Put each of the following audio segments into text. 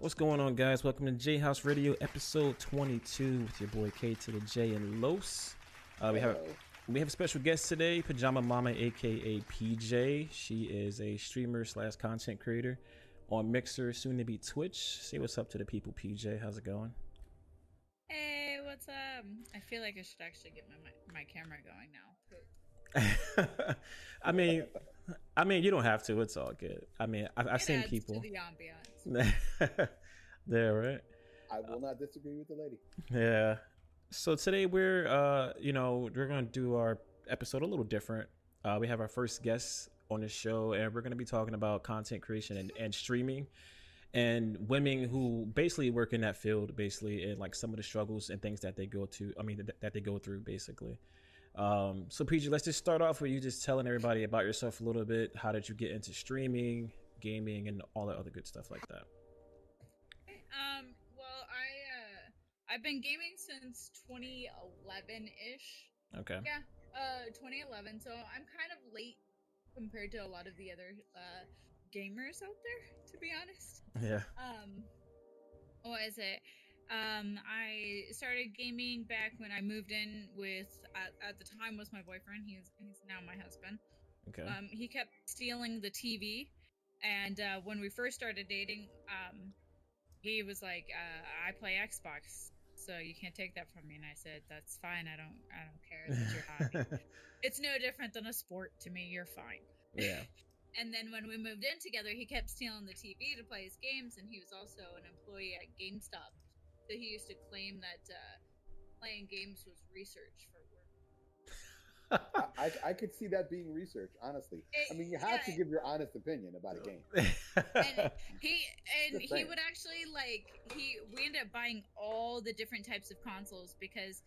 What's going on, guys? Welcome to J House Radio, episode 22, with your boy K to the J and Los. Uh, we have we have a special guest today, Pajama Mama, aka PJ. She is a streamer slash content creator on Mixer, soon to be Twitch. Say what's up to the people, PJ. How's it going? Hey, what's up? I feel like I should actually get my my, my camera going now. I mean, I mean, you don't have to. It's all good. I mean, I've, I've seen people. To the ambiance. there, right? I will not disagree with the lady. Yeah. So today we're, uh, you know, we're gonna do our episode a little different. Uh, we have our first guest on the show, and we're gonna be talking about content creation and, and streaming, and women who basically work in that field, basically, and like some of the struggles and things that they go to. I mean, that, that they go through, basically. Um, so PJ, let's just start off with you just telling everybody about yourself a little bit. How did you get into streaming, gaming, and all that other good stuff like that? Um, well, I uh, I've been gaming since 2011 ish. Okay. Yeah, uh, 2011. So I'm kind of late compared to a lot of the other uh gamers out there, to be honest. Yeah. Um, what is it? Um, I started gaming back when I moved in with at, at the time was my boyfriend. He's he's now my husband. Okay. Um, he kept stealing the TV, and uh, when we first started dating, um, he was like, uh, "I play Xbox, so you can't take that from me." And I said, "That's fine. I don't I don't care. That's your hobby. it's no different than a sport to me. You're fine." yeah. And then when we moved in together, he kept stealing the TV to play his games, and he was also an employee at GameStop. So he used to claim that uh, playing games was research for work. I, I, I could see that being research, honestly. I mean, you have Yeah. to give your honest opinion about a game. and he and he would actually like he we ended up buying all the different types of consoles because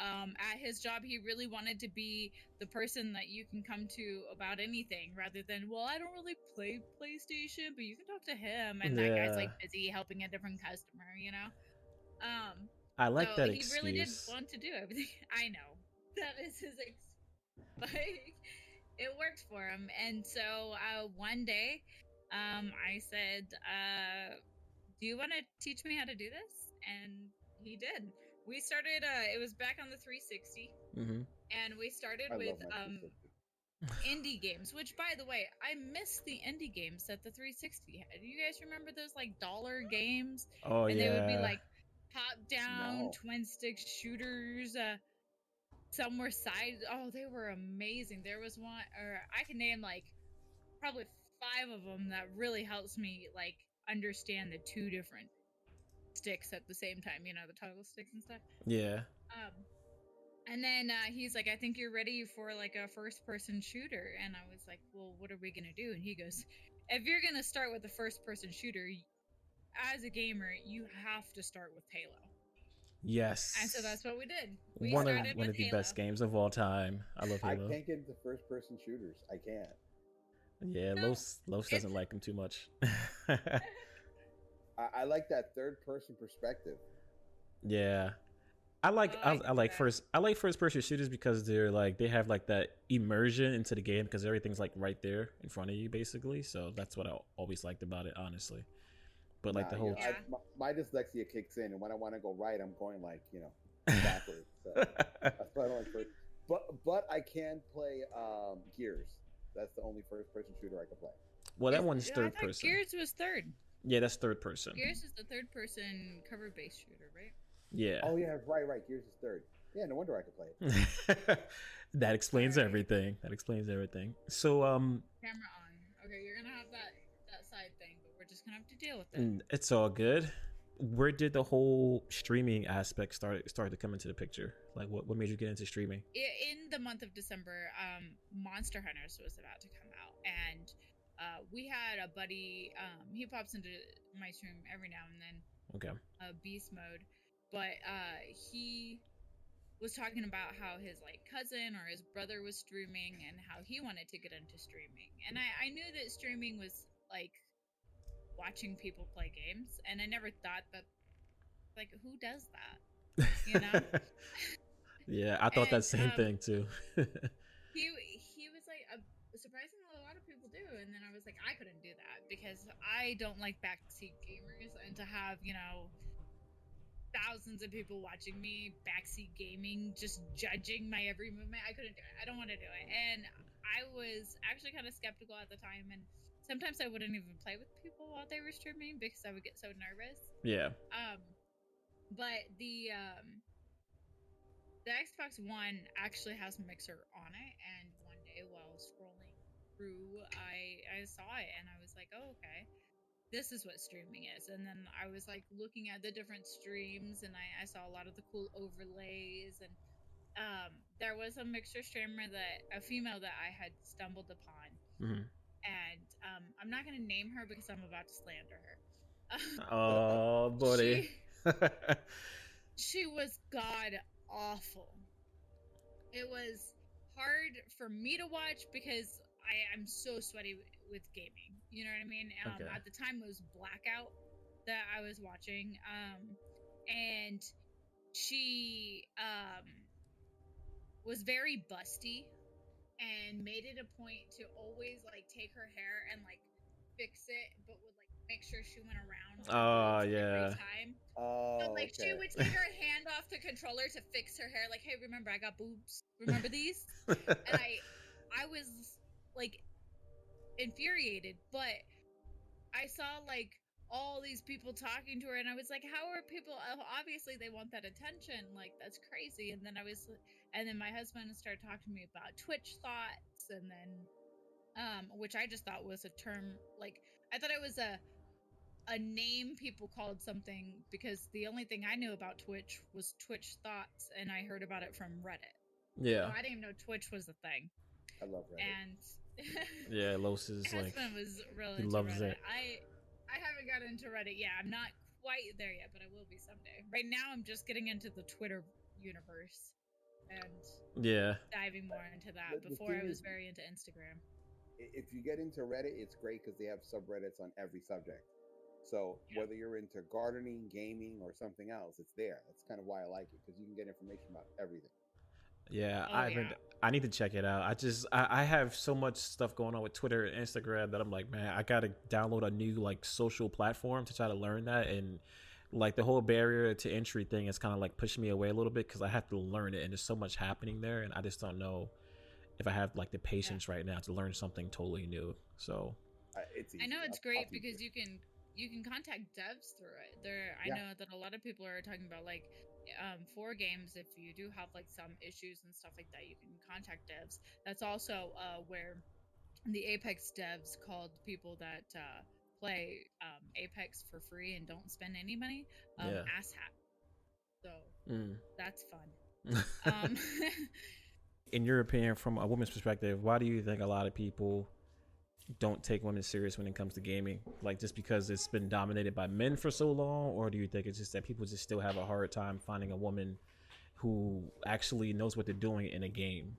um at his job he really wanted to be the person that you can come to about anything rather than well i don't really play playstation but you can talk to him and that guy's like busy helping a different customer you know um I like so that he excuse. really did want to do everything. I know. That is his ex- like it worked for him. And so uh one day um i said uh do you want to teach me how to do this? And he did. We started uh it was back on the 360 hmm and we started I with um indie games which by the way i miss the indie games that the 360 had. Do you guys remember those like dollar games? Oh and yeah. they would be like top down No. twin stick shooters uh some were side oh they were amazing there was one or i can name like probably five of them that really helps me like understand the two different sticks at the same time you know the toggle sticks and stuff yeah. um and then uh, he's like i think you're ready for like a first person shooter and i was like well what are we gonna do and he goes if you're gonna start with a first person shooter as a gamer you have to start with halo Yes. and so that's what we did we one of started one of the Halo. best games of all time. I love Halo. I Halo. can't get into first person shooters. I can't. Yeah, No, Los Los doesn't like them too much. I, I like that third person perspective. yeah. I like Oh, I I, I like that. first I like first person shooters because they're like they have like that immersion into the game because everything's like right there in front of you basically. So that's what I always liked about it, honestly. But like Nah, the you whole know, I- my, my dyslexia kicks in, and when I want to go right, I'm going like you know backwards. So that's why I don't like first. But but I can play um, Gears. That's the only first person shooter I can play. well, that one's third thought person. gears was third Yeah, that's third person. gears is the third person cover based shooter right Yeah. Oh yeah, right, right. Gears is third. Yeah, no wonder I can play it. that explains Alright. everything. That explains everything. So um camera on okay you're gonna have that that side thing but we're just gonna have to deal with it Mm, It's all good. Where did the whole streaming aspect start start to come into the picture? Like, what, what made you get into streaming? In the month of December, um, Monster Hunters was about to come out, and uh, we had a buddy. Um, he pops into my stream every now and then, Okay. uh, beast mode, but uh, he was talking about how his like cousin or his brother was streaming and how he wanted to get into streaming, and I, I knew that streaming was like watching people play games, and I never thought that like who does that You know? yeah, I thought that same um, thing too. he he was like uh, surprisingly a lot of people do And then I was like, I couldn't do that because I don't like backseat gamers and to have, you know, thousands of people watching me backseat gaming, just judging my every movement. I couldn't do it. I don't want to do it. And I was actually kind of skeptical at the time. And sometimes I wouldn't even play with people while they were streaming because I would get so nervous. Yeah. Um, but the um, the Xbox One actually has Mixer on it, and one day while scrolling through, I I saw it and I was like, oh okay, this is what streaming is. And then I was like looking at the different streams, and I, I saw a lot of the cool overlays and. Um, there was a mixer streamer that a female that I had stumbled upon, Mhm. And um, I'm not gonna name her because I'm about to slander her. Oh, buddy. She, she was god awful. It was hard for me to watch because I am so sweaty w- with gaming. You know what I mean? Um, Okay. At the time, it was Blackout that I was watching, um, and she um, was very busty and made it a point to always like take her hair and like fix it, but would like make sure she went around. her Oh, boobs yeah. Every time. Oh, But like she would take her hand off the controller to fix her hair. Like, hey, remember I got boobs? Remember these? and I, I was like infuriated. But I saw like all these people talking to her, and I was like, how are people? uh, Obviously, they want that attention. Like that's crazy. And then I was, and then my husband started talking to me about Twitch thoughts, and then, um, which I just thought was a term. Like I thought it was a a name people called something because the only thing I knew about Twitch was Twitch thoughts, and I heard about it from Reddit. yeah. So I didn't even know Twitch was a thing. I love Reddit. And Yeah, Los is like husband was really he loves Reddit. it. I I haven't gotten into Reddit yet. I'm not quite there yet, but I will be someday. Right now, I'm just getting into the Twitter universe and yeah. diving more into that. The- the Before I was is- very into Instagram. If you get into Reddit, it's great because they have subreddits on every subject. So Yeah. whether you're into gardening, gaming, or something else, it's there. That's kind of why I like it because you can get information about everything. Yeah, Oh, I yeah. I need to check it out. I just I, I have so much stuff going on with Twitter and Instagram that I'm like, man, I gotta download a new like social platform to try to learn that and like the whole barrier to entry thing is kind of like pushing me away a little bit because I have to learn it and there's so much happening there and I just don't know if I have like the patience right now to learn something totally new. So it's I know it's I'll- I'll great teach because you can you can contact devs through it. There, I Yeah. know that a lot of people are talking about like um, for games if you do have like some issues and stuff like that, you can contact devs. That's also uh, where the Apex devs called people that uh, play um, Apex for free and don't spend any money um, Yeah. asshat. So mm. that's fun. Um, in your opinion, from a woman's perspective, why do you think a lot of people don't take women serious when it comes to gaming? Like just because it's been dominated by men for so long, or do you think it's just that people just still have a hard time finding a woman who actually knows what they're doing in a game?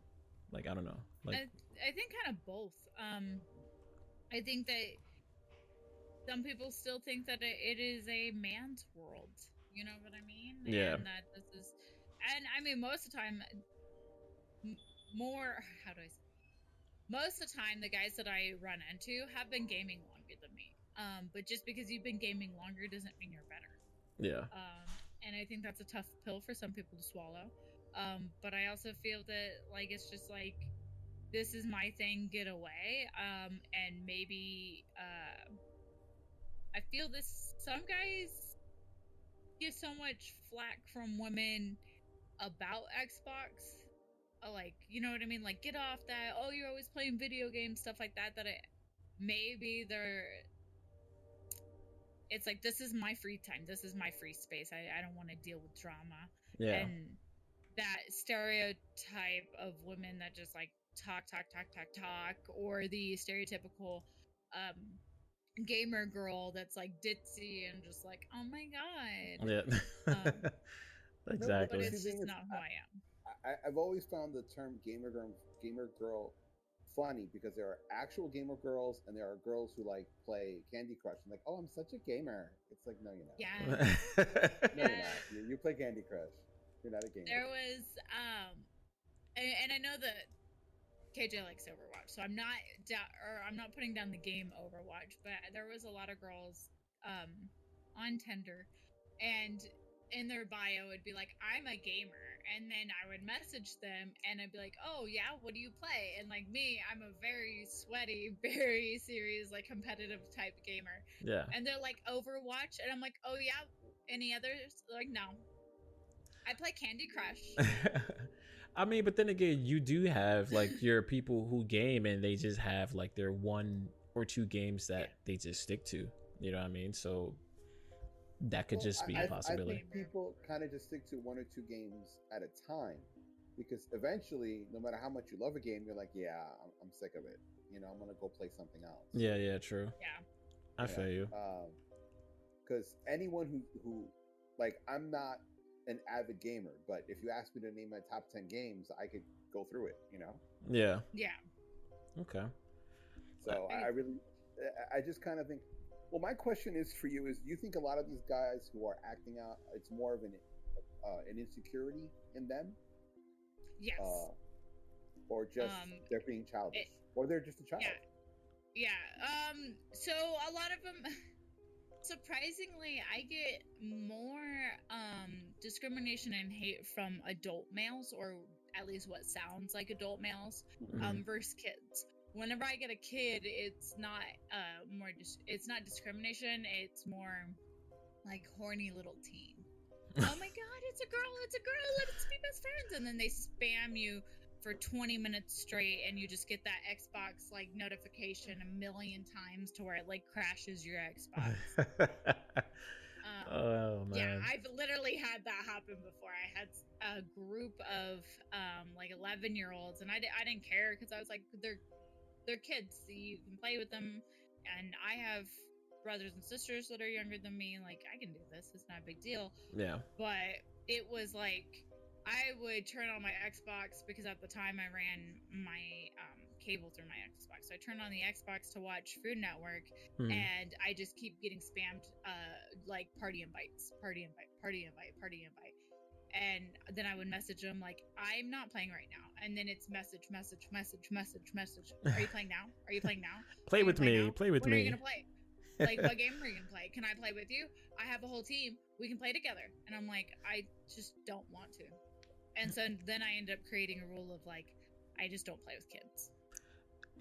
Like I don't know. Like I, I think kind of both. Um, I think that some people still think that it, it is a man's world. You know what I mean? Yeah. And that this is, and I mean, most of the time, m- more. How do I say? Most of the time, the guys that I run into have been gaming longer than me. Um, but just because you've been gaming longer doesn't mean you're better. yeah, Um, and I think that's a tough pill for some people to swallow. Um, but I also feel that like it's just like this is my thing, get away. Um, and maybe uh, I feel this. Some guys get so much flack from women about Xbox. Like you know what I mean? Like get off that. Oh, you're always playing video games, stuff like that. That it maybe they're it's like this is my free time this is my free space i, I don't want to deal with drama yeah, and that stereotype of women that just like talk talk talk talk talk or the stereotypical um gamer girl that's like ditzy and just like oh my god yeah. Um, but but exactly. it's just not who i am I, I've always found the term gamer girl, gamer girl funny because there are actual gamer girls and there are girls who like play Candy Crush and like, oh, I'm such a gamer. It's like, no, you're not. yeah No, you're not. You, you play Candy Crush. You're not a gamer. there was um and, and i know that KJ likes Overwatch, so I'm not da- or I'm not putting down the game Overwatch, but there was a lot of girls um, on Tinder, and in their bio it'd be like I'm a gamer, and then I would message them and I'd be like, oh yeah, what do you play? And like me, I'm a very sweaty, very serious, like competitive type gamer, Yeah. and they're like Overwatch, and I'm like, oh yeah, any others? They're like no. I play Candy Crush. I mean, but then again, you do have like your people who game and they just have like their one or two games that Yeah. they just stick to. You know what I mean? So that could Well, just be I, a possibility. I think people kind of just stick to one or two games at a time because eventually, no matter how much you love a game, you're like, yeah, I'm, I'm sick of it. You know, I'm gonna go play something else. yeah, yeah, true. Yeah. I feel you. Um, because anyone who who like, I'm not an avid gamer, but if you ask me to name my top ten games, I could go through it. You know. Yeah. Yeah. Okay. So I- I, I really, I- I just kind of think. Well, my question is for you: Is do you think a lot of these guys who are acting out, it's more of an uh, an insecurity in them, Yes. uh, or just Um, they're being childish, or they're just a child? yeah. Yeah. Um. So a lot of them. Surprisingly, I get more um discrimination and hate from adult males, or at least what sounds like adult males, Mhm. um, versus kids. Whenever I get a kid, it's not uh more. Dis- it's not discrimination. It's more like horny little teen. oh my god, it's a girl, it's a girl, let's be best friends. And then they spam you for 20 minutes straight, and you just get that Xbox like notification a million times to where it like crashes your Xbox. Um, oh man. yeah, I've literally had that happen before. I had a group of um, like 11 year olds, and I, di- I didn't care because I was like, they're they're kids. so You can play with them, and I have brothers and sisters that are younger than me. Like I can do this. It's not a big deal yeah. but it was like I would turn on my Xbox because at the time I ran my um, cable through my Xbox. So I turned on the Xbox to watch Food Network, Mhm. and I just keep getting spammed uh, like party invites, party invite, party invite, party invite. And then I would message them like, "I'm not playing right now," and then it's message, message, message, message, message. Are you playing now? Are you playing now? Play Are you with playing me. now? Play with when me. are you gonna play? Like, what game are you gonna play? Can I play with you? I have a whole team. We can play together. And I'm like, I just don't want to. And so then I end up creating a rule of like, I just don't play with kids.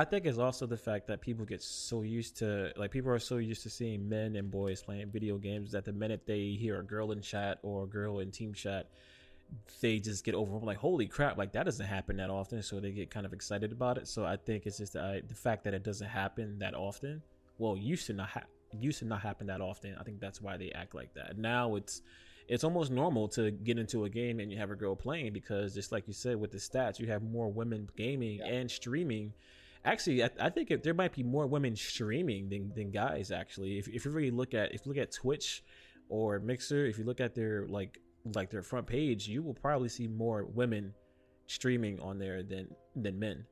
I think it's also the fact that people get so used to like people are so used to seeing men and boys playing video games that the minute they hear a girl in chat or a girl in team chat, they just get overwhelmed like holy crap like that doesn't happen that often. So they get kind of excited about it. So i think it's just the, the fact that it doesn't happen that often well used to not ha- used to not happen that often. I think that's why they act like that. Now it's it's almost normal to get into a game and you have a girl playing because just like you said with the stats you have more women gaming Yeah. and streaming actually i, I think it, there might be more women streaming than, than guys actually if, if you really look at if you look at twitch or mixer if you look at their like like their front page you will probably see more women streaming on there than than men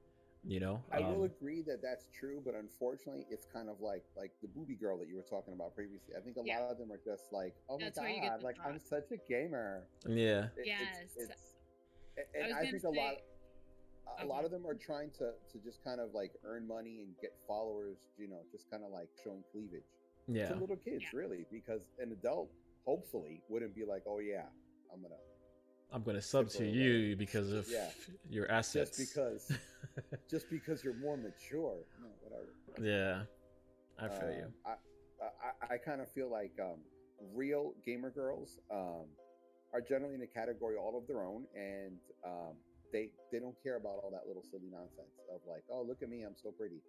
you know I will Um, agree that that's true, but unfortunately, it's kind of like like the booby girl that you were talking about previously. I think a Yeah. lot of them are just like, oh That's my where god, the like I'm such a gamer. yeah It- Yes. it's, it's, I and was I gonna think a lot, say- a lot of them are trying to to just kind of like earn money and get followers. You know, just kind of like showing cleavage yeah to little kids, Yeah. really, because an adult hopefully wouldn't be like, oh yeah, I'm gonna i'm gonna sub to Simple, you because of Yeah. your assets just because just because you're more mature. No, whatever. yeah i feel you Um, I, I, I kind of feel like um, real gamer girls um, are generally in a category all of their own, and um, they they don't care about all that little silly nonsense of like, oh look at me, I'm so pretty.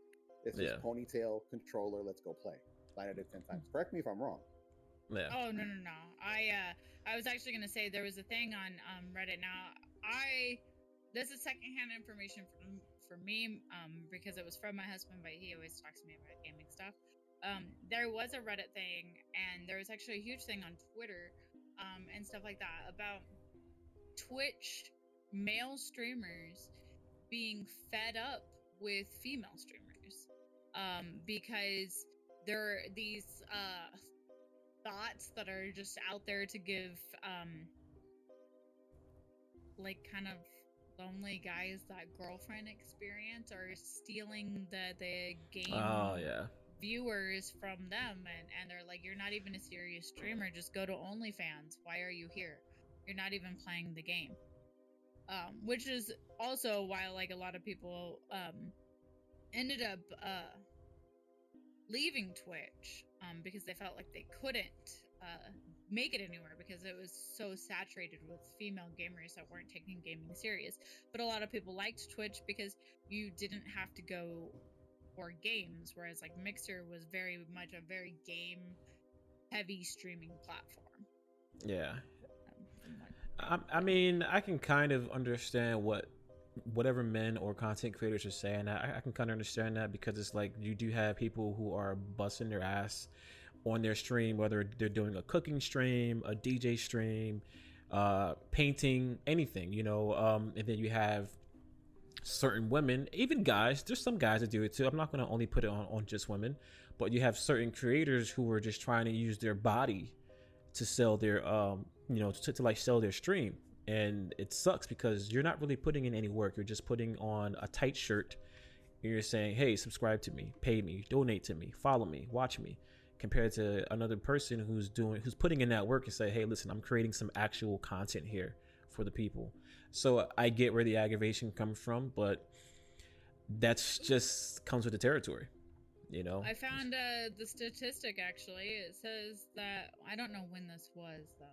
It's just Yeah. ponytail controller. Let's go play. Nine out of ten times. Correct me if I'm wrong. yeah Oh no no no! I uh I was actually gonna say there was a thing on um Reddit. Now I this is secondhand information from for me um because it was from my husband, but he always talks to me about gaming stuff. Um, there was a Reddit thing, and there was actually a huge thing on Twitter, um, and stuff like that about Twitch male streamers being fed up with female streamers, um, because there are these uh thoughts that are just out there to give um like kind of lonely guys that girlfriend experience are stealing the the game Oh yeah. viewers from them and, and they're like you're not even a serious streamer. Just go to onlyfans. Why are you here? You're not even playing the game um, which is also why like a lot of people um, ended up uh, leaving twitch um, because they felt like they couldn't uh, make it anywhere because it was so saturated with female gamers that weren't taking gaming serious but a lot of people liked twitch because you didn't have to go for games, whereas like Mixer was very much a very game heavy streaming platform. Yeah. I, I mean, I can kind of understand what whatever men or content creators are saying. I, I can kind of understand that because it's like you do have people who are busting their ass on their stream, whether they're doing a cooking stream, a DJ stream, uh, painting, anything, you know. Um, and then you have certain women, even guys. There's some guys that do it too. I'm not going to only put it on, on just women, but you have certain creators who are just trying to use their body to sell their um you know to, to like sell their stream. And it sucks because you're not really putting in any work. You're just putting on a tight shirt. You're saying hey subscribe to me pay me donate to me follow me watch me compared to another person who's doing who's putting in that work and say hey listen i'm creating some actual content here for the people. So i get where the aggravation comes from but that's just comes with the territory you know I found uh, the statistic actually. It says that I don't know when this was though.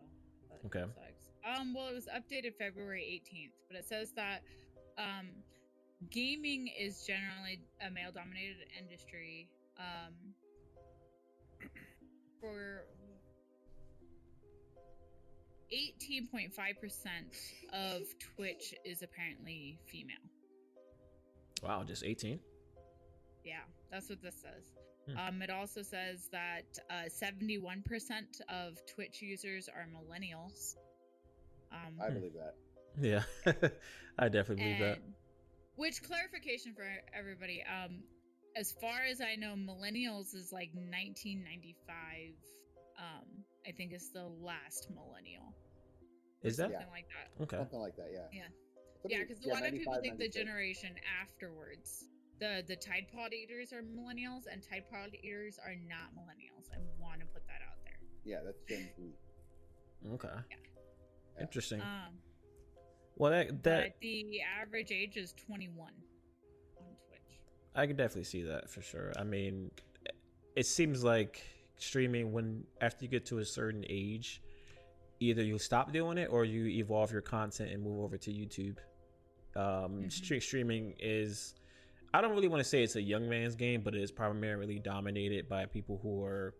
But Okay. Um, well, it was updated February 18th, but it says that um, gaming is generally a male-dominated industry. Um, for 18.5% of Twitch is apparently female. wow just 18 Yeah, that's what this says. Hmm. Um, it also says that uh, 71% of Twitch users are millennials. Um, I believe that. yeah i definitely believe that Which clarification for everybody? Um, as far as I know, millennials is like 1995. Um, I think it's the last millennial. is that Yeah. Something like that. okay Something like that, yeah. Yeah. Something- Yeah, because a lot of people 95, think the generation afterwards, the the Tide Pod eaters are millennials, and Tide Pod eaters are not millennials. I want to put that out there. Yeah, that's Gen Z. okay Yeah. interesting Um, well that that but the average age is 21 on Twitch. I can definitely see that for sure. I mean, it seems like streaming when after you get to a certain age, either you stop doing it or you evolve your content and move over to YouTube. Um, Mhm. stre- streaming is, I don't really want to say it's a young man's game, but it is primarily dominated by people who are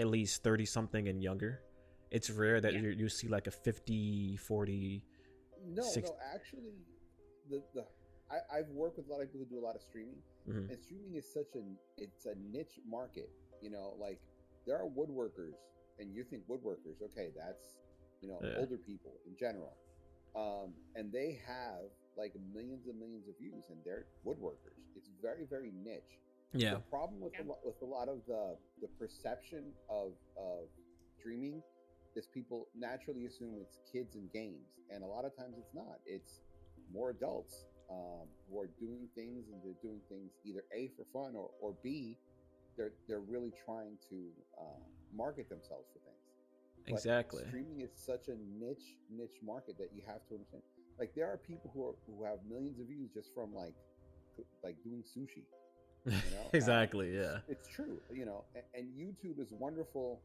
at least 30 something and younger. It's rare that Yeah. you you see like a 50, 40. No, Six- no, actually, the the I, I've worked with a lot of people who do a lot of streaming, Mhm. and streaming is such a it's a niche market. You know, like there are woodworkers, and you think woodworkers, okay, that's you know Yeah. older people in general, um, and they have like millions and millions of views, and they're woodworkers. It's very very niche. Yeah. The problem with Yeah. a lot, with a lot of the the perception of of streaming is people naturally assume it's kids and games, and a lot of times it's not. It's more adults um, who are doing things, and they're doing things either a for fun or or b they're they're really trying to uh, market themselves for things. But Exactly. Streaming is such a niche niche market that you have to understand. Like there are people who are who have millions of views just from like like doing sushi. know, uh, exactly. Yeah. It's true, you know, and, and YouTube is wonderful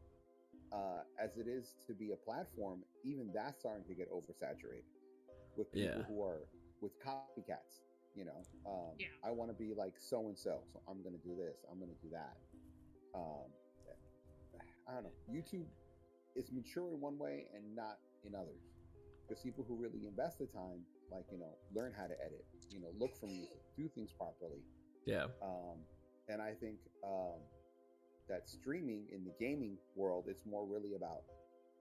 uh, as it is to be a platform. Even that's starting to get oversaturated with people Yeah. who are with copycats. You know, um, Yeah. I want to be like so and so, so I'm going to do this. I'm going to do that. Um, I don't know. YouTube is mature in one way and not in others. Because people who really invest the time, like you know, learn how to edit, you know, look for music, do things properly, Yeah. um, and I think um, that streaming in the gaming world, it's more really about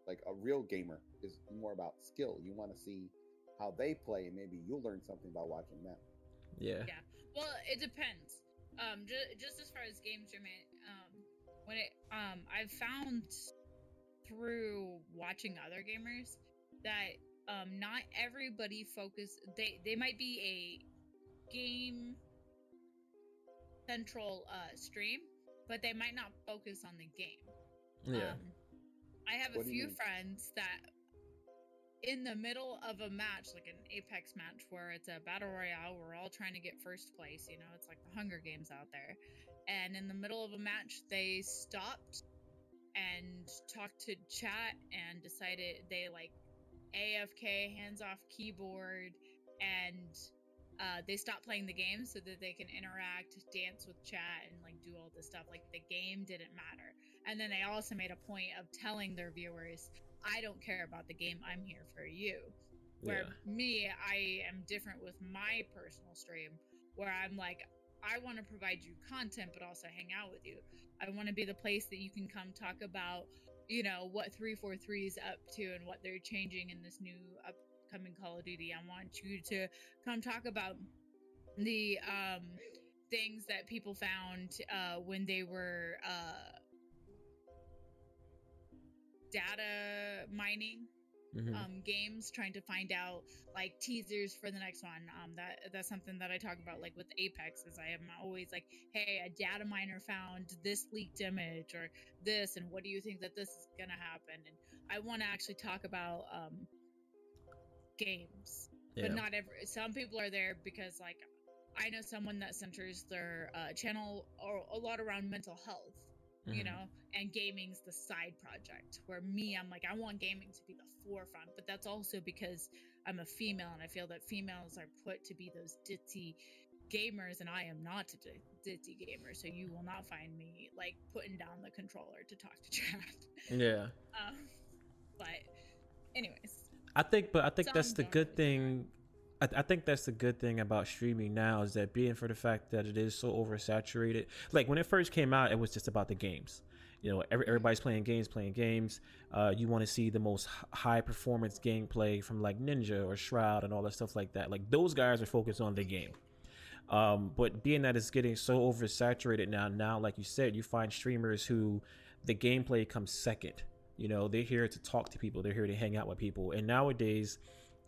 like a real gamer is more about skill. You want to see how they play, and maybe you'll learn something by watching them. Yeah. Yeah. Well, it depends. Um, ju- just as far as game streaming, um, when it, um, I've found through watching other gamers that um, not everybody focus. They they might be a game central uh, stream, but they might not focus on the game. Yeah. Um, I have a What do you few friends that in the middle of a match, like an Apex match where it's a battle royale, we're all trying to get first place, you know, it's like the Hunger Games out there. And in the middle of a match, they stopped and talked to chat and decided they like AFK, hands off keyboard, and uh, they stopped playing the game so that they can interact, dance with chat, and like do all this stuff. Like the game didn't matter. And then they also made a point of telling their viewers, I don't care about the game, I'm here for you. Where Yeah. me, I am different with my personal stream, where I'm like, I want to provide you content, but also hang out with you. I want to be the place that you can come talk about, you know, what 343 is up to and what they're changing in this new upcoming Call of Duty. I want you to come talk about the um, things that people found uh, when they were uh, data mining Mhm. um, games, trying to find out like teasers for the next one. Um, that that's something that I talk about like with Apex, is I am always like, hey, a data miner found this leaked image or this, and what do you think that this is gonna happen? And I want to actually talk about um, games, yeah. but not every. Some people are there because like I know someone that centers their uh, channel or a lot around mental health you Mhm. know and gaming's the side project where me i'm like i want gaming to be the forefront but that's also because i'm a female and i feel that females are put to be those ditzy gamers and i am not a ditzy gamer so you will not find me like putting down the controller to talk to chat Yeah. um, but anyways I think, but I think that's the good thing. I, I think that's the good thing about streaming now is that being for the fact that it is so oversaturated. Like when it first came out, it was just about the games. You know, every, everybody's playing games, playing games. Uh, you want to see the most h- high performance gameplay from like Ninja or Shroud and all that stuff like that. Like those guys are focused on the game. Um, but being that it's getting so oversaturated now, now like you said, you find streamers who the gameplay comes second. You know, they're here to talk to people, they're here to hang out with people. And nowadays,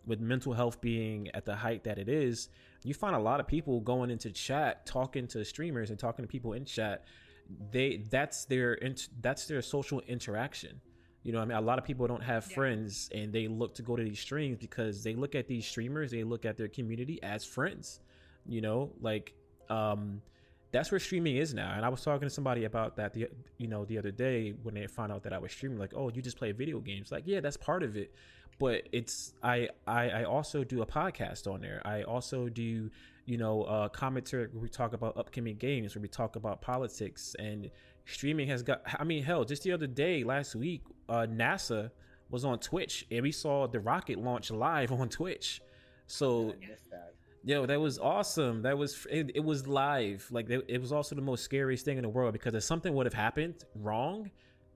with mental health being at the height that it is, you find a lot of people going into chat, talking to streamers and talking to people in chat. They that's their that's their social interaction. You know, I mean, a lot of people don't have Yeah. friends, and they look to go to these streams because they look at these streamers, they look at their community as friends. You know, like um, that's where streaming is now. And I was talking to somebody about that the you know the other day when they found out that I was streaming. Like, oh, you just play video games? Like, yeah, that's part of it. But it's I I, I also do a podcast on there. I also do you know uh, commentary where we talk about upcoming games, where we talk about politics and streaming has got. I mean, hell, just the other day, last week, uh, NASA was on Twitch and we saw the rocket launch live on Twitch. So that. Yo, that was awesome. That was it, it was live. Like it, it was also the most scariest thing in the world because if something would have happened wrong,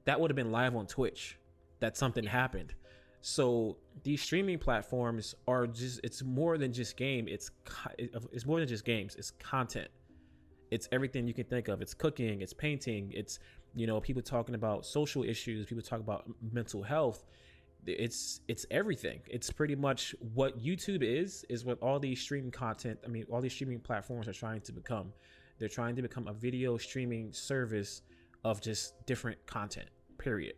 that would have been live on Twitch. That something happened. So these streaming platforms are just it's more than just game. It's it's more than just games. It's content. It's everything you can think of. It's cooking, it's painting, it's you know, people talking about social issues, people talk about mental health it's it's everything it's pretty much what youtube is is what all these streaming content i mean all these streaming platforms are trying to become they're trying to become a video streaming service of just different content period.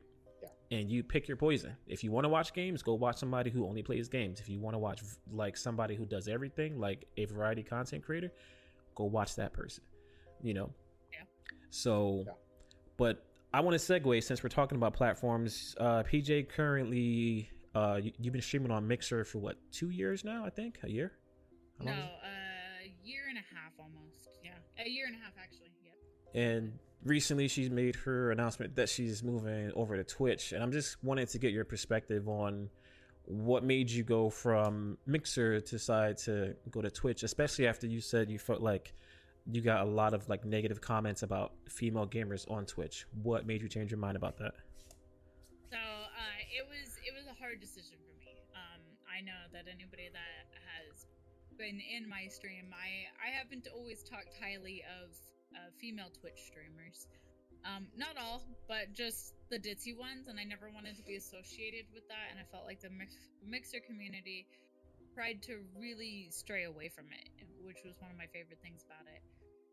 And you pick your poison if you want to watch games go watch somebody who only plays games if you want to watch like somebody who does everything like a variety content creator go watch that person you know Yeah. so Yeah. but I want to segue since we're talking about platforms. Uh, PJ currently, uh, you, you've been streaming on Mixer for what two years now? I think a year. How no a year and a half almost yeah a year and a half actually yep? And recently, she's made her announcement that she's moving over to Twitch, and I'm just wanted to get your perspective on what made you go from Mixer to decide to go to Twitch, especially after you said you felt like you got a lot of like negative comments about female gamers on Twitch. What made you change your mind about that? So uh, it was it was a hard decision for me. Um, I know that anybody that has been in my stream, I I haven't always talked highly of uh, female Twitch streamers. Um, not all, but just the ditzy ones, and I never wanted to be associated with that. And I felt like the mix, mixer community tried to really stray away from it, which was one of my favorite things about it.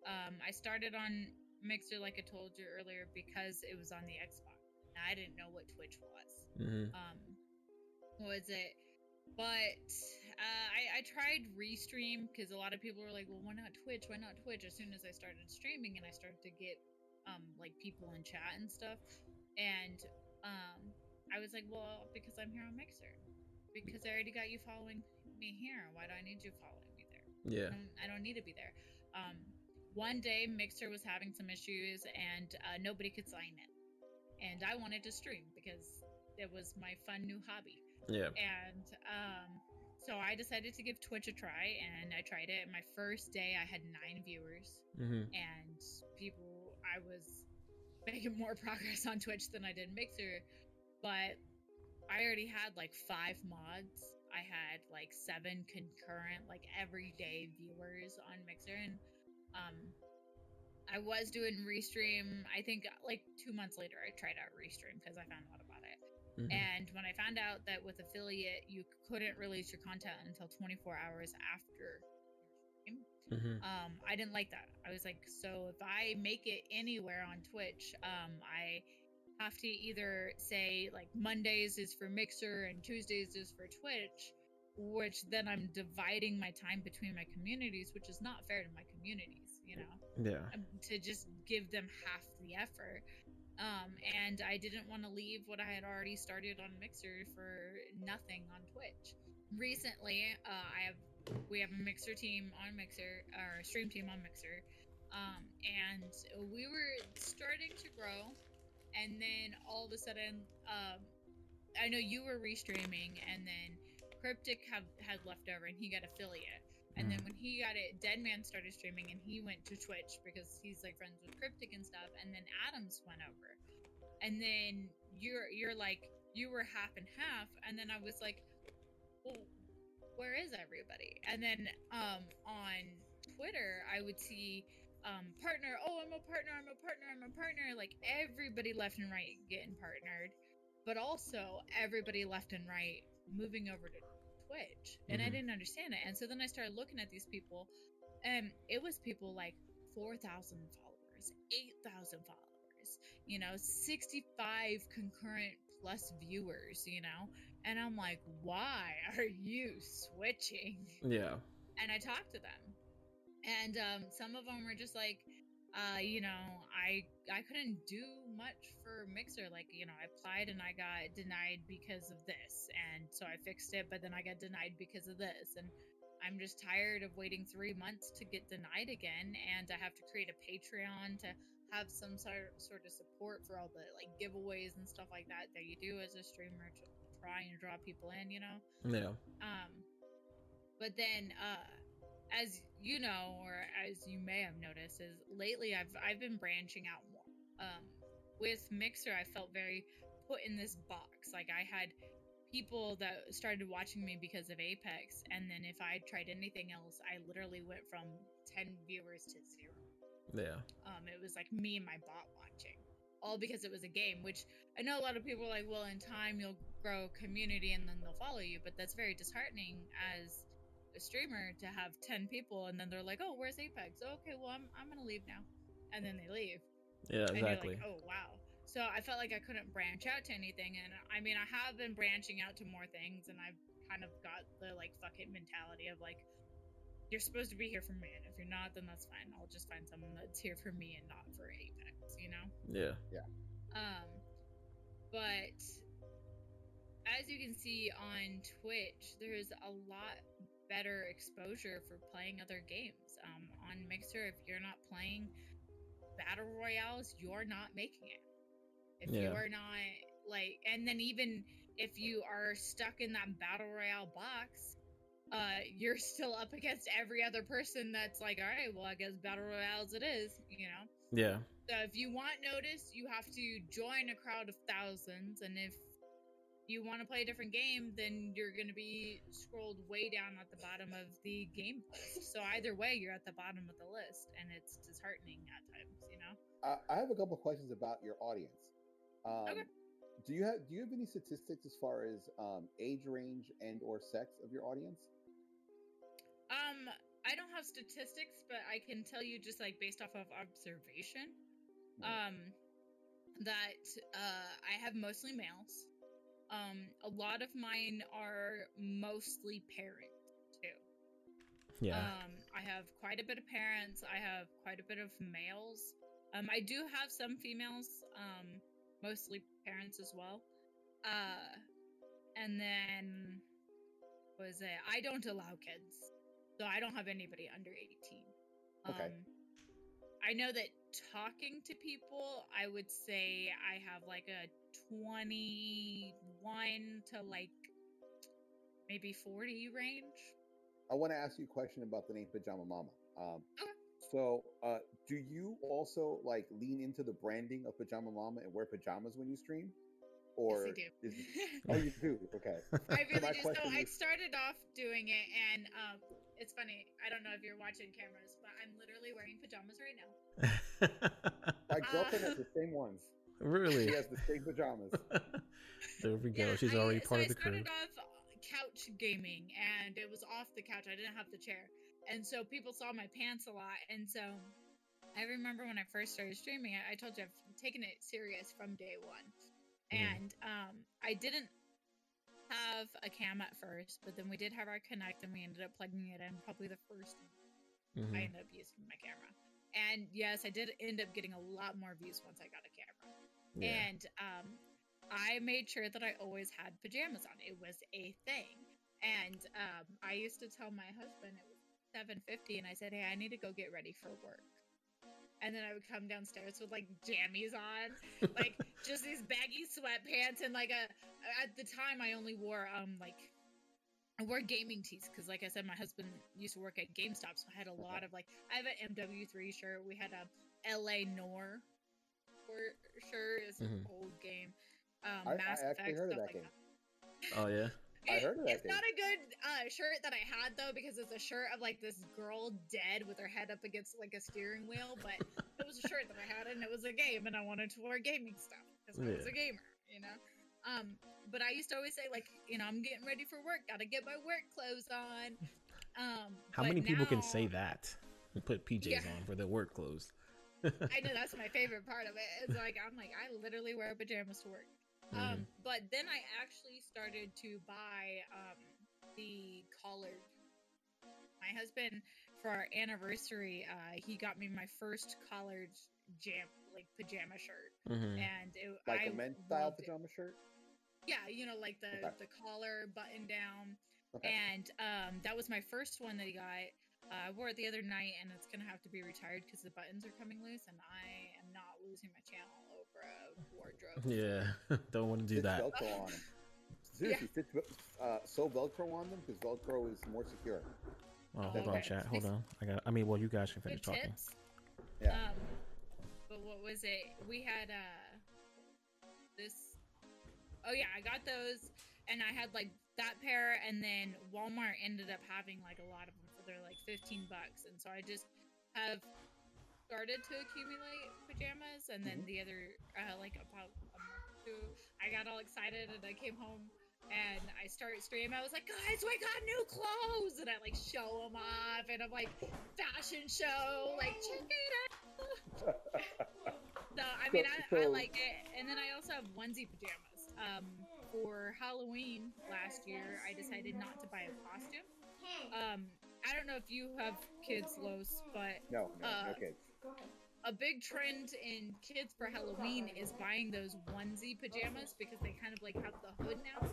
Um, I started on Mixer, like I told you earlier, because it was on the Xbox. And I didn't know what Twitch was. Mm-hmm. Um, was it? But uh, I, I tried Restream because a lot of people were like, "Well, why not Twitch? Why not Twitch?" As soon as I started streaming and I started to get um, like people in chat and stuff, and um, I was like, "Well, because I'm here on Mixer, because I already got you following me here. Why do I need you following me there? Yeah. I don't, I don't need to be there." Um, one day, Mixer was having some issues and uh, nobody could sign in, and I wanted to stream because it was my fun new hobby. Yeah. And um, so I decided to give Twitch a try, and I tried it. My first day, I had nine viewers, Mm-hmm. and people, I was making more progress on Twitch than I did Mixer, but I already had like five mods. I had like seven concurrent, like everyday viewers on Mixer, and um, I was doing Restream. I think like two months later, I tried out Restream because I found out about Mhm. And when I found out that with affiliate, you couldn't release your content until 24 hours after your stream, Mhm. um, I didn't like that. I was like, so if I make it anywhere on Twitch, um, I have to either say like Mondays is for Mixer and Tuesdays is for Twitch, which then I'm dividing my time between my communities, which is not fair to my communities, you know Yeah. um, to just give them half the effort. Um, and I didn't want to leave what I had already started on Mixer for nothing on Twitch. Recently, uh, I have we have a Mixer team on Mixer or a stream team on Mixer, um, and we were starting to grow, and then all of a sudden, um, I know you were restreaming, and then Cryptic have, had left over, and he got affiliate. And then when he got it, Deadman started streaming and he went to Twitch because he's like friends with Cryptic and stuff. And then Adams went over. And then you're you're like you were half and half. And then I was like, well, where is everybody? And then um on Twitter I would see um partner, oh I'm a partner, I'm a partner, I'm a partner. Like everybody left and right getting partnered. But also everybody left and right moving over to Twitch, and I Mhm. didn't understand it. And so then I started looking at these people, and it was people like four thousand followers, eight thousand followers, you know, sixty-five concurrent plus viewers, you know, and I'm like, why are you switching? Yeah. and I talked to them, and um, some of them were just like, uh, you know, I I couldn't do much for Mixer. Like, you know, I applied and I got denied because of this, and so I fixed it, but then I got denied because of this, and I'm just tired of waiting three months to get denied again, and I have to create a Patreon to have some sort sort of support for all the like giveaways and stuff like that that you do as a streamer to try and draw people in, you know. Yeah. Um, but then, uh, as you know, or as you may have noticed, is lately I've I've been branching out more. Um, with Mixer, I felt very put in this box. Like I had people that started watching me because of Apex, and then if I tried anything else, I literally went from ten viewers to zero. Yeah. Um, it was like me and my bot watching, all because it was a game. Which I know a lot of people are like, well, in time you'll grow community and then they'll follow you, but that's very disheartening as a streamer to have ten people and then they're like, oh, where's Apex? okay, well, I'm I'm gonna leave now, and then they leave. Yeah. And Exactly. you're like, oh wow. So I felt like I couldn't branch out to anything, and I mean, I have been branching out to more things, and I've kind of got the like fuck it mentality of like, you're supposed to be here for me, and if you're not, then that's fine. I'll just find someone that's here for me and not for Apex, you know. Yeah. Yeah. Um, but as you can see on Twitch, there's a lot better exposure for playing other games. Um, on Mixer, if you're not playing battle royales, you're not making it. If Yeah. you're not like, and then even if you are stuck in that battle royale box, uh, you're still up against every other person that's like, all right, well, I guess battle royales it is, you know. Yeah. So if you want notice, you have to join a crowd of thousands, and if you want to play a different game, then you're going to be scrolled way down at the bottom of the game list. So either way, you're at the bottom of the list, and it's disheartening at times, you know. I, I have a couple questions about your audience. Um, Okay. Do you have Do you have any statistics as far as um, age range and or sex of your audience? Um, I don't have statistics, but I can tell you just like based off of observation, Right. um, that uh, I have mostly males. Um, a lot of mine are mostly parents too. Yeah. Um, I have quite a bit of parents. I have quite a bit of males. Um, I do have some females, um, mostly parents as well. Uh, and then what was it? I don't allow kids, so I don't have anybody under eighteen. Okay. Um, I know that talking to people, I would say I have like a twenty-one to like maybe forty range. I want to ask you a question about the name Pajama Mama. Um, Okay. So, uh, do you also like lean into the branding of Pajama Mama and wear pajamas when you stream, or yes, I do. is oh you do? Okay. I really do. So question I started off doing it, and um, it's funny. I don't know if you're watching cameras, but I'm literally wearing pajamas right now. My girlfriend Uh, has the same ones. Really? She has the same pajamas. there we go. Yeah, She's I- already so part I of the crew. I started off couch gaming, and it was off the couch. I didn't have the chair, and so people saw my pants a lot. And so I remember when I first started streaming, I, I told you I've taken it serious from day one, Mhm. and um, I didn't have a cam at first, but then we did have our Kinect, and we ended up plugging it in probably the first Mhm. I ended up using my camera. And yes, I did end up getting a lot more views once I got a camera. Yeah. And um, I made sure that I always had pajamas on. It was a thing. And um, I used to tell my husband it was 7:50, and I said, "Hey, I need to go get ready for work." And then I would come downstairs with like jammies on, like just these baggy sweatpants, and like a. At the time, I only wore um like I wore gaming tees because, like I said, my husband used to work at GameStop, so I had a lot of like I have an MW3 shirt. We had a LA Noire for- shirt. It's an Mhm. old game. Um, I- I actually Effect, heard of that like game. that. oh yeah. I heard of that It's game. not a good uh, shirt that I had though because it's a shirt of like this girl dead with her head up against like a steering wheel. But it was a shirt that I had and it was a game, and I wanted to wear gaming stuff because I was a gamer, you know. Um, but I used to always say like, you know, I'm getting ready for work. Gotta get my work clothes on. Um, How many people can say that? And put PJs Yeah. on for their work clothes. I know that's my favorite part of it. It's like I'm like I literally wear pajamas to work. Mm-hmm. Um, but then I actually started to buy um, the collared. My husband, for our anniversary, uh, he got me my first collared jam like pajama shirt, Mhm. and it, like I a men's style loved it. pajama shirt. Yeah, you know, like the Okay. the collar button down, Okay. and um, that was my first one that he got. Uh, I wore it the other night, and it's gonna have to be retired because the buttons are coming loose, and I am not losing my channel over a wardrobe. Yeah. Don't want to do Fit that. Velcro on them. Seriously, fit, uh, sew Velcro on them because Velcro is more secure. Oh, hold on, chat. Hold on. I got. I mean, well, you guys can finish Good talking. tips. Yeah. Um, but what was it? We had uh this. Oh yeah, I got those, and I had like that pair, and then Walmart ended up having like a lot of them their like fifteen bucks, and so I just have started to accumulate pajamas, and then Mhm. the other uh, like about a month or two, I got all excited, and I came home. And I started streaming. I was like, guys, we got new clothes, and I like show them off, and I'm like, fashion show, like check it out. So I mean, I, I like it, and then I also have onesie pajamas. Um, for Halloween last year, I decided not to buy a costume. Um, I don't know if you have kids, Los, but no, no, no Uh, kids. a big trend in kids for Halloween is buying those onesie pajamas because they kind of like have the hood now,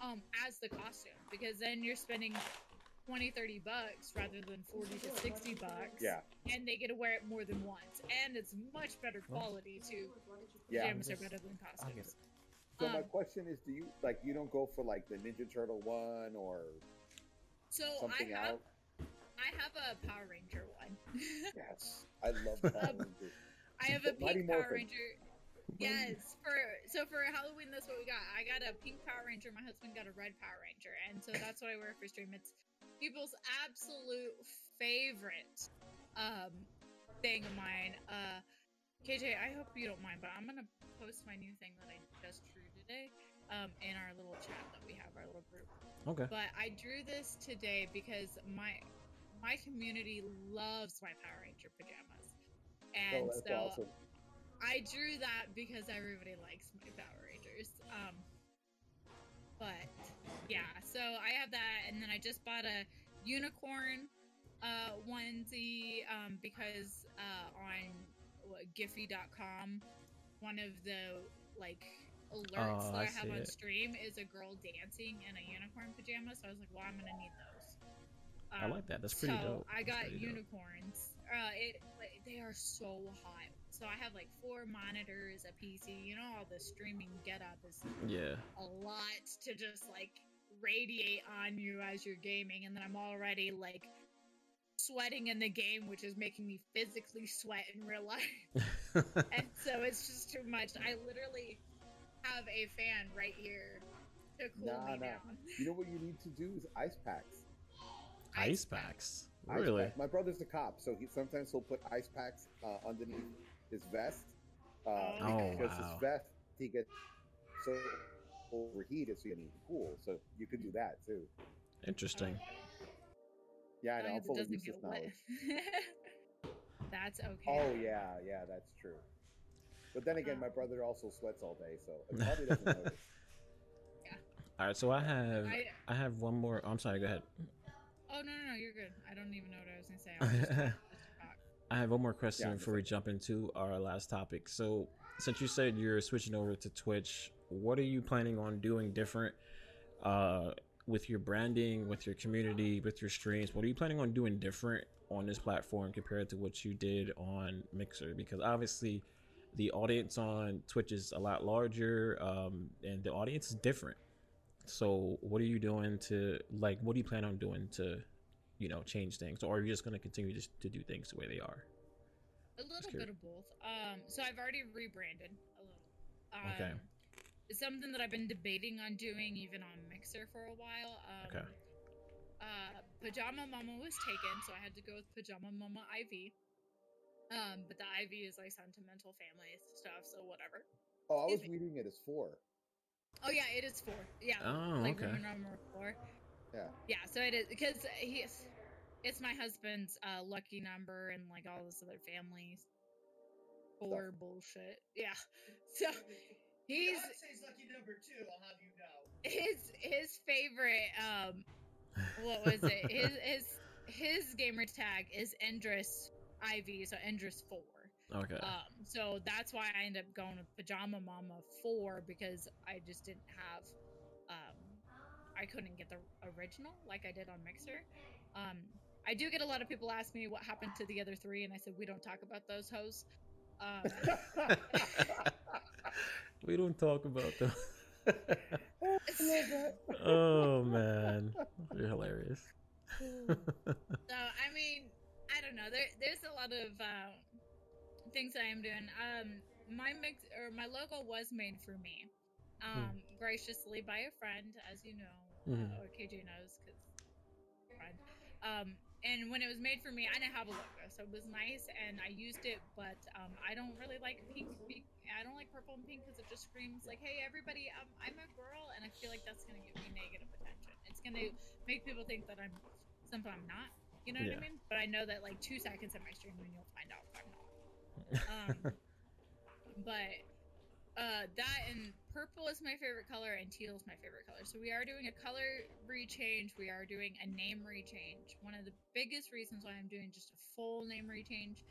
um, as the costume. Because then you're spending 20, 30 bucks rather than 40 to 60 bucks. Yeah, And they get to wear it more than once, and it's much better quality too. yeah. Pajamas are better than costumes. So my um, question is, do you like you don't go for like the Ninja Turtle one or So something I have else? I have a Power Ranger one. Yes, I love Power Um, Rangers. I have a pink Power Ranger. Yes, for so for Halloween, that's what we got. I got a pink Power Ranger. My husband got a red Power Ranger, and so that's what I wear for stream. It's people's absolute favorite um thing of mine. Uh, KJ, I hope you don't mind, but I'm gonna post my new thing that I just drew today um, in our little chat that we have, our little group. Okay. But I drew this today because my my community loves my Power Ranger pajamas, and oh, that's so awesome. I drew that because everybody likes my Power Rangers. Um, but yeah, so I have that, and then I just bought a unicorn uh, onesie um, because uh, on what, Giphy.com, one of the like alerts Oh, that I I have on it. stream is a girl dancing in a unicorn pajama. So I was like, well, I'm gonna need those. I like that. That's pretty so dope. I got pretty dope. unicorns. Uh, it like, they are so hot. So I have like four monitors, a PC. You know, all the streaming get up is Yeah. a lot to just like radiate on you as you're gaming, and then I'm already like sweating in the game, which is making me physically sweat in real life. and so it's just too much. I literally have a fan right here to cool Nah, me nah. down. You know what you need to do is ice packs. Ice packs. Ice Really? packs. My brother's a cop, so he sometimes he'll put ice packs uh, underneath his vest. Uh, Oh, because wow. his vest he gets so overheated, so you need to cool. So you could do that too. Interesting. Yeah, I As know. long I'm as it full of doesn't useless get knowledge. That's okay. Oh yeah, yeah, that's true. But then again, my Um, brother also sweats all day, so it probably doesn't notice. All right. So I have I, I have one more. I'm sorry. Go ahead. Oh no, no, no, you're good. I don't even know what I was gonna say. I just talking just to talk. I have one more question Yeah, before we jump into our last topic. So, since you said you're switching over to Twitch, what are you planning on doing different uh, with your branding, with your community, with your streams? What are you planning on doing different on this platform compared to what you did on Mixer? Because obviously, the audience on Twitch is a lot larger, um, and the audience is different. So, what are you doing to like? What do you plan on doing to, you know, change things, or are you just going to continue just to do things the way they are? A little bit of both. Um, so I've already rebranded a little. Um, Okay. It's something that I've been debating on doing even on Mixer for a while. Um, Okay. Uh, Pajama Mama was taken, so I had to go with Pajama Mama Ivy. Um, but the Ivy is like sentimental family stuff, so whatever. Oh, I was Excuse reading it as four. Oh yeah, it is four. Yeah, Oh, like okay. Roman number four. Yeah. Yeah, so it is because he's it's my husband's uh, lucky number and like all this other families four bullshit. Yeah, so he's Beyonce's lucky number two. I'll have you know. his his favorite um what was it his his his gamer tag is Endress IV, so Endress four. Okay. Um, so that's why I ended up going with Pajama Mama 4 because I just didn't have, um, I couldn't get the original like I did on Mixer. Um, I do get a lot of people ask me what happened to the other three, and I said we don't talk about those hoes. Um, we don't talk about them. I love that. oh man, you're hilarious. so I mean, I don't know. There, there's a lot of uh, things I am doing. Um, my mix or my logo was made for me, um, graciously by a friend, as you know, Mhm. uh, or KJ knows, because friend. Um, and when it was made for me, I didn't have a logo, so it was nice, and I used it. But um, I don't really like pink. pink I don't like purple and pink because it just screams like, "Hey, everybody, I'm, I'm a girl," and I feel like that's gonna give me negative attention. It's gonna make people think that I'm something I'm not. You know what Yeah. I mean? But I know that like two seconds in my stream, and you'll find out if I'm not. Um, but uh, that and purple is my favorite color, and teal is my favorite color. So we are doing a color rechange. We are doing a name rechange. One of the biggest reasons why I'm doing just a full name rechange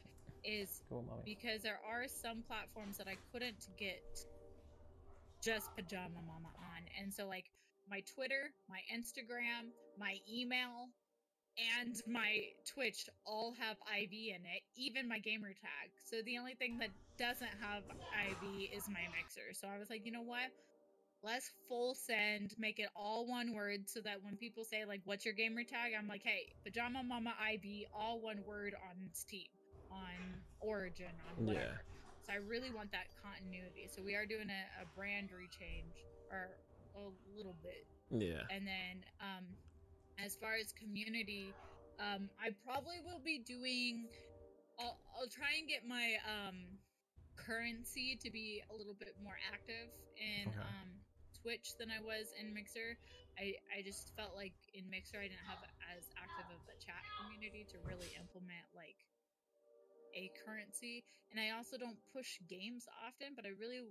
is mommy. because there are some platforms that I couldn't get just Pajama Mama on. And so, like, my Twitter, my Instagram, my email, and my Twitch all have IV in it, even my gamer tag. So, the only thing that doesn't have IV is my mixer. So, I was like, you know what? Let's full send, make it all one word so that when people say, like, what's your gamer tag? I'm like, hey, Pajama Mama IV, all one word on Steam, on Origin, on whatever. Yeah. So I really want that continuity. So we are doing a, a brand rechange or a little bit. Yeah. And then um as far as community, um I probably will be doing I'll, I'll try and get my um currency to be a little bit more active in Okay. um, Twitch than I was in Mixer. I, I just felt like in Mixer I didn't have as active of a chat community to really implement like a currency. And I also don't push games often, but I really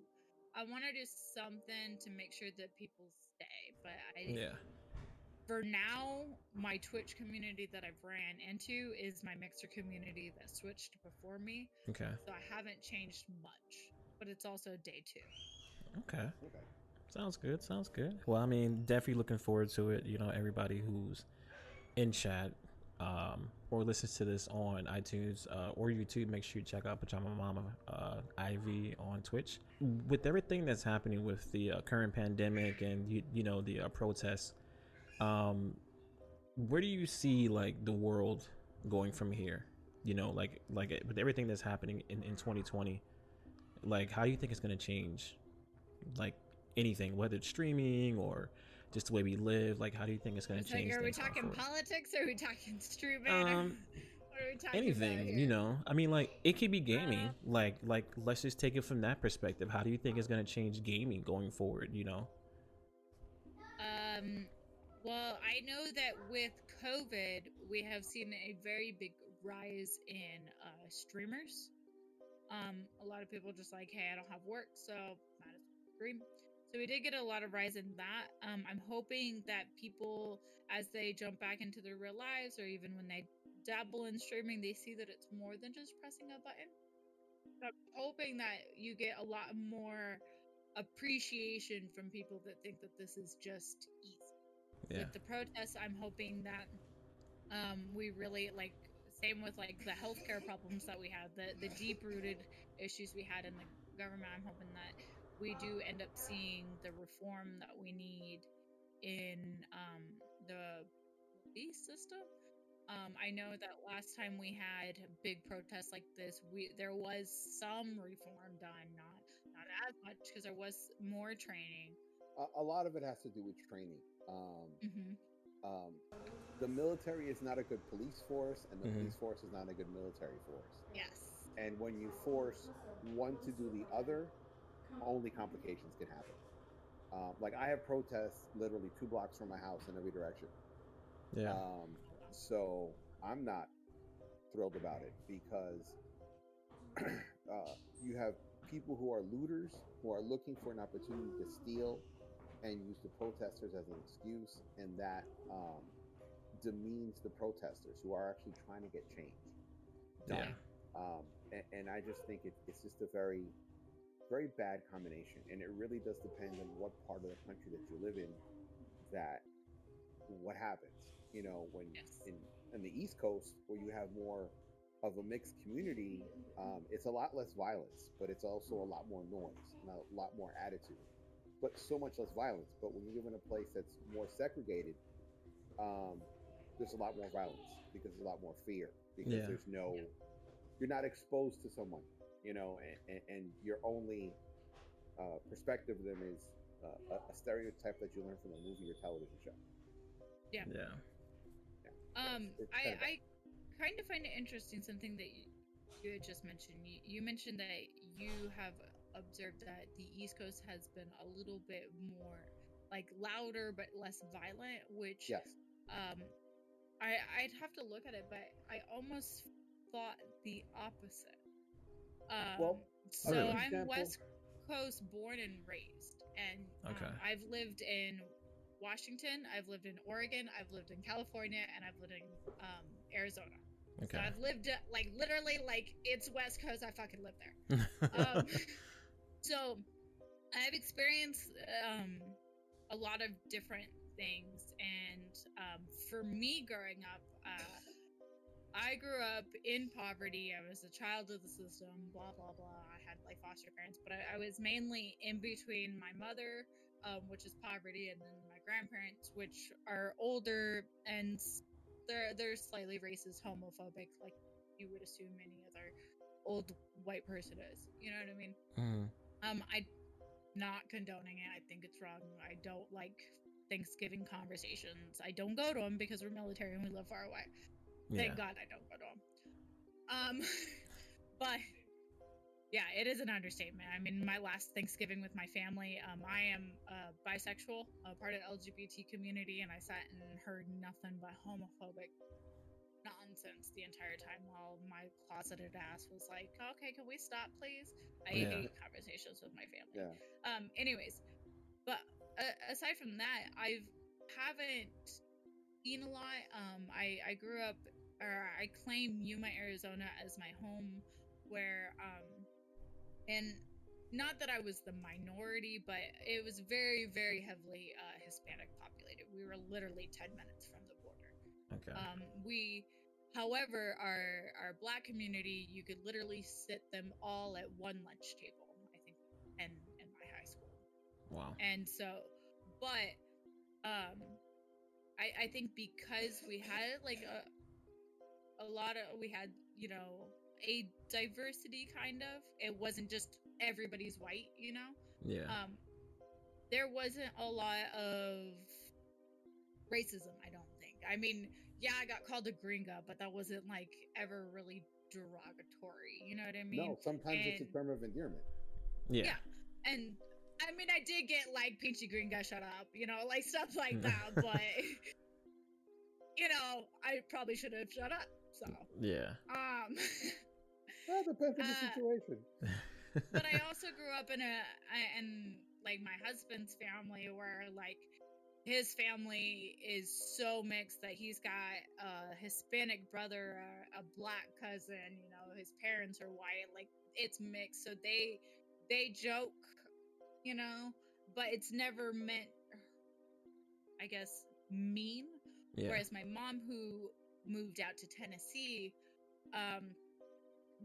I want to do something to make sure that people stay. But I Yeah. For now, my Twitch community that I've ran into is my Mixer community that switched before me. Okay. So I haven't changed much, but it's also day two. Okay. Okay. Sounds good. Sounds good. Well, I mean, definitely looking forward to it. You know, everybody who's in chat um, or listens to this on iTunes uh, or YouTube, make sure you check out Pajama Mama uh, Ivy on Twitch. With everything that's happening with the uh, current pandemic and you, you know the uh, protests, um, where do you see like the world going from here? You know, like like with everything that's happening in, in 2020, like how do you think it's going to change? Like anything, whether it's streaming or just the way we live. Like, how do you think it's going to like, change? are we talking forward? politics or are we talking streaming? Um, what are we talking anything you know i mean like it could be gaming Uh, like like let's just take it from that perspective how do you think it's going to change gaming going forward you know Um, well, I know that with COVID, we have seen a very big rise in uh, streamers. Um, a lot of people just like, hey, I don't have work, so might as well stream. So we did get a lot of rise in that. Um, I'm hoping that people, as they jump back into their real lives, or even when they dabble in streaming, they see that it's more than just pressing a button. I'm hoping that you get a lot more appreciation from people that think that this is just easy. Yeah With the protests, I'm hoping that um, we really like same with like the healthcare problems that we had, the the deep rooted issues we had in the government. I'm hoping that we do end up seeing the reform that we need in um, the system. Um, I know that last time we had big protests like this, we there was some reform done, not not as much because there was more training. A, a lot of it has to do with training. Um, hmm um, the military is not a good police force, and the Mhm. police force is not a good military force. Yes. And when you force one to do the other, only complications can happen. Um, like I have protests literally two blocks from my house in every direction. yeah Um, so I'm not thrilled about it because uh, you have people who are looters who are looking for an opportunity to steal and use the protesters as an excuse, and that um, demeans the protesters who are actually trying to get change. yeah Um, and, and I just think it, it's just a very, very bad combination. And it really does depend on what part of the country that you live in that what happens. You know, when Yes. in, in the East Coast where you have more of a mixed community, um, it's a lot less violence, but it's also a lot more noise and a lot more attitude, but so much less violence. But when you live in a place that's more segregated, um, there's a lot more violence because there's a lot more fear because Yeah. there's no you're not exposed to someone you know and, and, and your only uh, perspective of them is uh, a, a stereotype that you learn from a movie or television show yeah Yeah. Um, It's I, kinda- I kind of find it interesting something that you, you had just mentioned. You, you mentioned that you have observed that the East Coast has been a little bit more like louder but less violent, which yes um, I I'd have to look at it, but I almost thought the opposite. Um, Well, so really? I'm Example- West Coast born and raised, and um, I've lived in Washington, I've lived in Oregon, I've lived in California, and I've lived in um, Arizona. okay So I've lived like literally like it's West Coast. I fucking live there. Um, so I've experienced um, a lot of different things, and um, for me growing up, uh, I grew up in poverty. I was a child of the system. Blah blah blah. I had like foster parents, but I, I was mainly in between my mother, um, which is poverty, and then my grandparents, which are older and they're they're slightly racist, homophobic, like you would assume any other old white person is. You know what I mean? Mhm. Um, I'm not condoning it. I think it's wrong. I don't like Thanksgiving conversations. I don't go to them because we're military and we live far away. yeah Thank God I don't go to them. Um, but yeah, it is an understatement. I mean, my last Thanksgiving with my family, um, I am uh, bisexual, a part of the LGBT community, and I sat and heard nothing but homophobic nonsense the entire time while my closeted ass was like, "Okay, can we stop, please?" I Yeah. hate conversations with my family. Yeah. Um. Anyways, but uh, aside from that, I haven't seen a lot. Um. I I grew up, or I claim Yuma, Arizona, as my home, where um, and not that I was the minority, but it was very very heavily uh, Hispanic populated. We were literally ten minutes from the border. Okay. Um, we, however, our our black community, you could literally sit them all at one lunch table. I think, in in my high school, wow. and so, but, um, I I think because we had like a a lot of we had you know a diversity kind of it wasn't just everybody's white you know Yeah. um there wasn't a lot of racism i don't think i mean yeah i got called a gringa but that wasn't like ever really derogatory you know what i mean no, sometimes it's a term of endearment. yeah. yeah. and i mean i did get like pinchy gringa shut up you know like stuff like that but you know i probably should have shut up so Yeah. um Well, it depends on the Uh, situation. but I also grew up in a in like my husband's family where like his family is so mixed that he's got a Hispanic brother, a, a black cousin, you know, his parents are white, like it's mixed. So they they joke, you know, but it's never meant I guess mean. yeah. Whereas my mom, who moved out to Tennessee, um,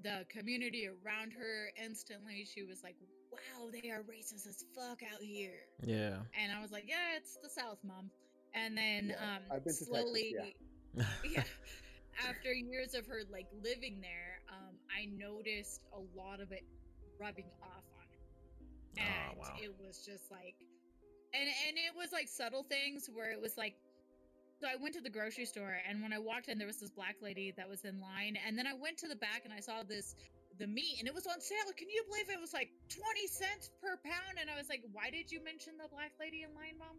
the community around her instantly, she was like, "Wow, they are racist as fuck out here," Yeah. and I was like, "Yeah, it's the South, mom." And then Yeah, um, I've been to Texas, slowly, yeah. yeah, after years of her like living there, um, I noticed a lot of it rubbing off on her, Ah, and wow. it was just like, and and it was like subtle things where it was like. So I went to the grocery store, and when I walked in, there was this black lady that was in line, and then I went to the back and I saw this the meat, and it was on sale. Can you believe it was like twenty cents per pound? And I was like, "Why did you mention the black lady in line, mom?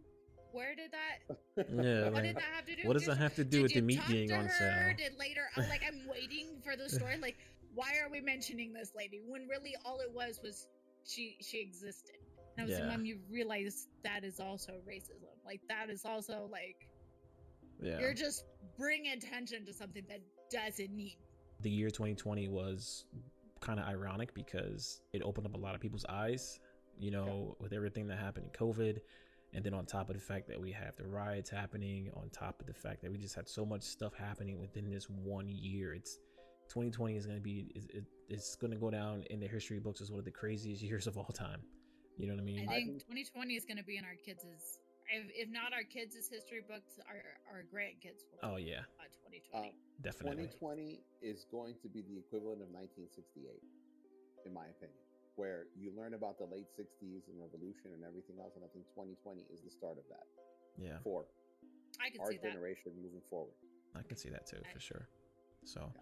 Where did that? Yeah. What like, did that have to do? what does Did that have to do with the meat being on her? sale? Did later, I'm like, I'm waiting for the story. Like, why are we mentioning this lady when really all it was was she she existed? And I was Yeah. like, Mom, you realize that is also racism. Like that is also like Yeah. you're just bringing attention to something that doesn't need. the year 2020 was kind of ironic because it opened up a lot of people's eyes, you know, with everything that happened in COVID. And then on top of the fact that we have the riots happening, on top of the fact that we just had so much stuff happening within this one year, it's 2020 is going to be, it, it's going to go down in the history books as one of the craziest years of all time. You know what I mean? I I think 2020 is going to be in our kids' if, if not our kids' history books, our our grandkids will. Oh, yeah, Uh, 2020. Um, definitely. 2020 is going to be the equivalent of 1968, in my opinion, where you learn about the late 60s and revolution and everything else. And I think 2020 is the start of that Yeah, for I can our see that. generation moving forward. I can see that too, I- for sure. So, Yeah.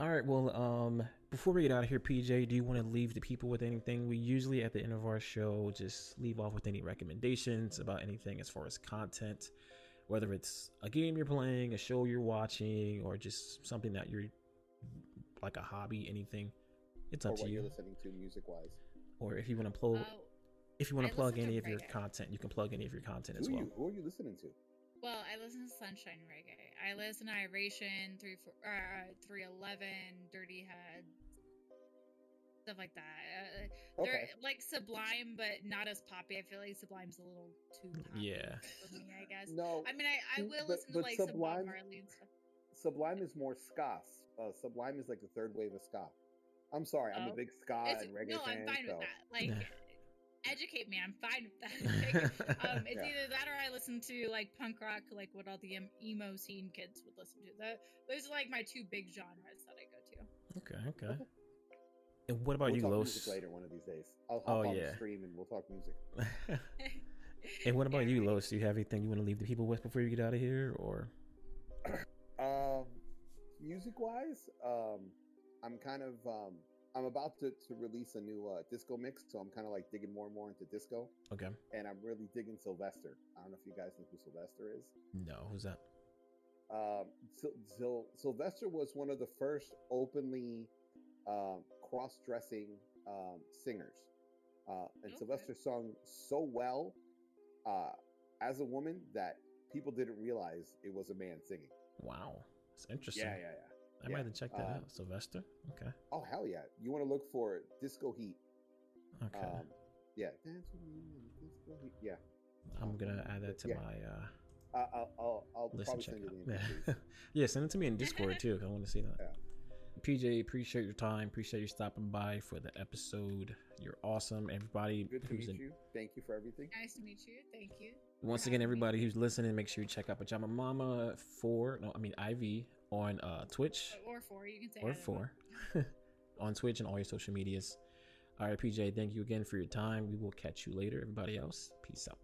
All right. Well, um, before we get out of here, PJ, do you want to leave the people with anything? We usually at the end of our show just leave off with any recommendations about anything as far as content, whether it's a game you're playing, a show you're watching, or just something that you're like a hobby, anything. It's Or up to what you're you. listening to music wise. Or if you want to plug, Oh, if you want to plug any of your content, you can plug any of your content as Who, are well. you, who are you listening to? Well, I listen to Sunshine Reggae. I listen to Iration, three four, uh, three eleven, Dirty Head, stuff like that. Uh, Okay. They're like Sublime, but not as poppy. I feel like Sublime's a little too poppy Yeah. for me. I guess. No, I mean, I, I will but- listen to like some Sublime- Marley and stuff. Sublime is more ska. Uh, Sublime is like the third wave of ska. I'm sorry, I'm Oh. a big ska It's- and reggae no, fan. I'm fine so with that. Like, Yeah. educate me. I'm fine with that. Like, um, it's Yeah. either that or I listen to like punk rock, like what all the em- emo scene kids would listen to. The, those are like my two big genres that I go to. okay, okay. And what about we'll you, talk Los? music later one of these days. I'll hop Oh, on yeah. the stream and we'll talk music. And what about Yeah, you, right. Los? Do you have anything you want to leave the people with before you get out of here, or? Um, music wise, um, I'm kind of um, I'm about to, to release a new uh, disco mix, so I'm kind of like digging more and more into disco, Okay. and I'm really digging Sylvester. I don't know if you guys know who Sylvester is. No, who's that? Um, Syl- Syl- Sylvester was one of the first openly um, cross-dressing um, singers, uh, and Okay. Sylvester sung so well uh, as a woman that people didn't realize it was a man singing. Wow, it's interesting. Yeah, yeah, yeah. I might yeah. have to check that Um, out. Sylvester. Okay. Oh hell yeah! You want to look for Disco Heat? Okay. Um, yeah, dance with me in Disco Heat. Yeah, I'm gonna add that to yeah. my uh, I- I'll I'll, I'll list probably and check send you out. Yeah. yeah, send it to me in Discord too. 'cause I want to see that. Yeah. PJ, appreciate your time. Appreciate you stopping by for the episode. You're awesome. Everybody Good to who's meet in, you. Thank you for everything. Nice to meet you. Thank you. once again, having me. everybody who's listening, make sure you check out Pajama Mama four. No, I mean IV on uh, Twitch Or four. You can say or four on Twitch and all your social medias. All right, PJ, thank you again for your time. We will catch you later. Everybody else, peace out.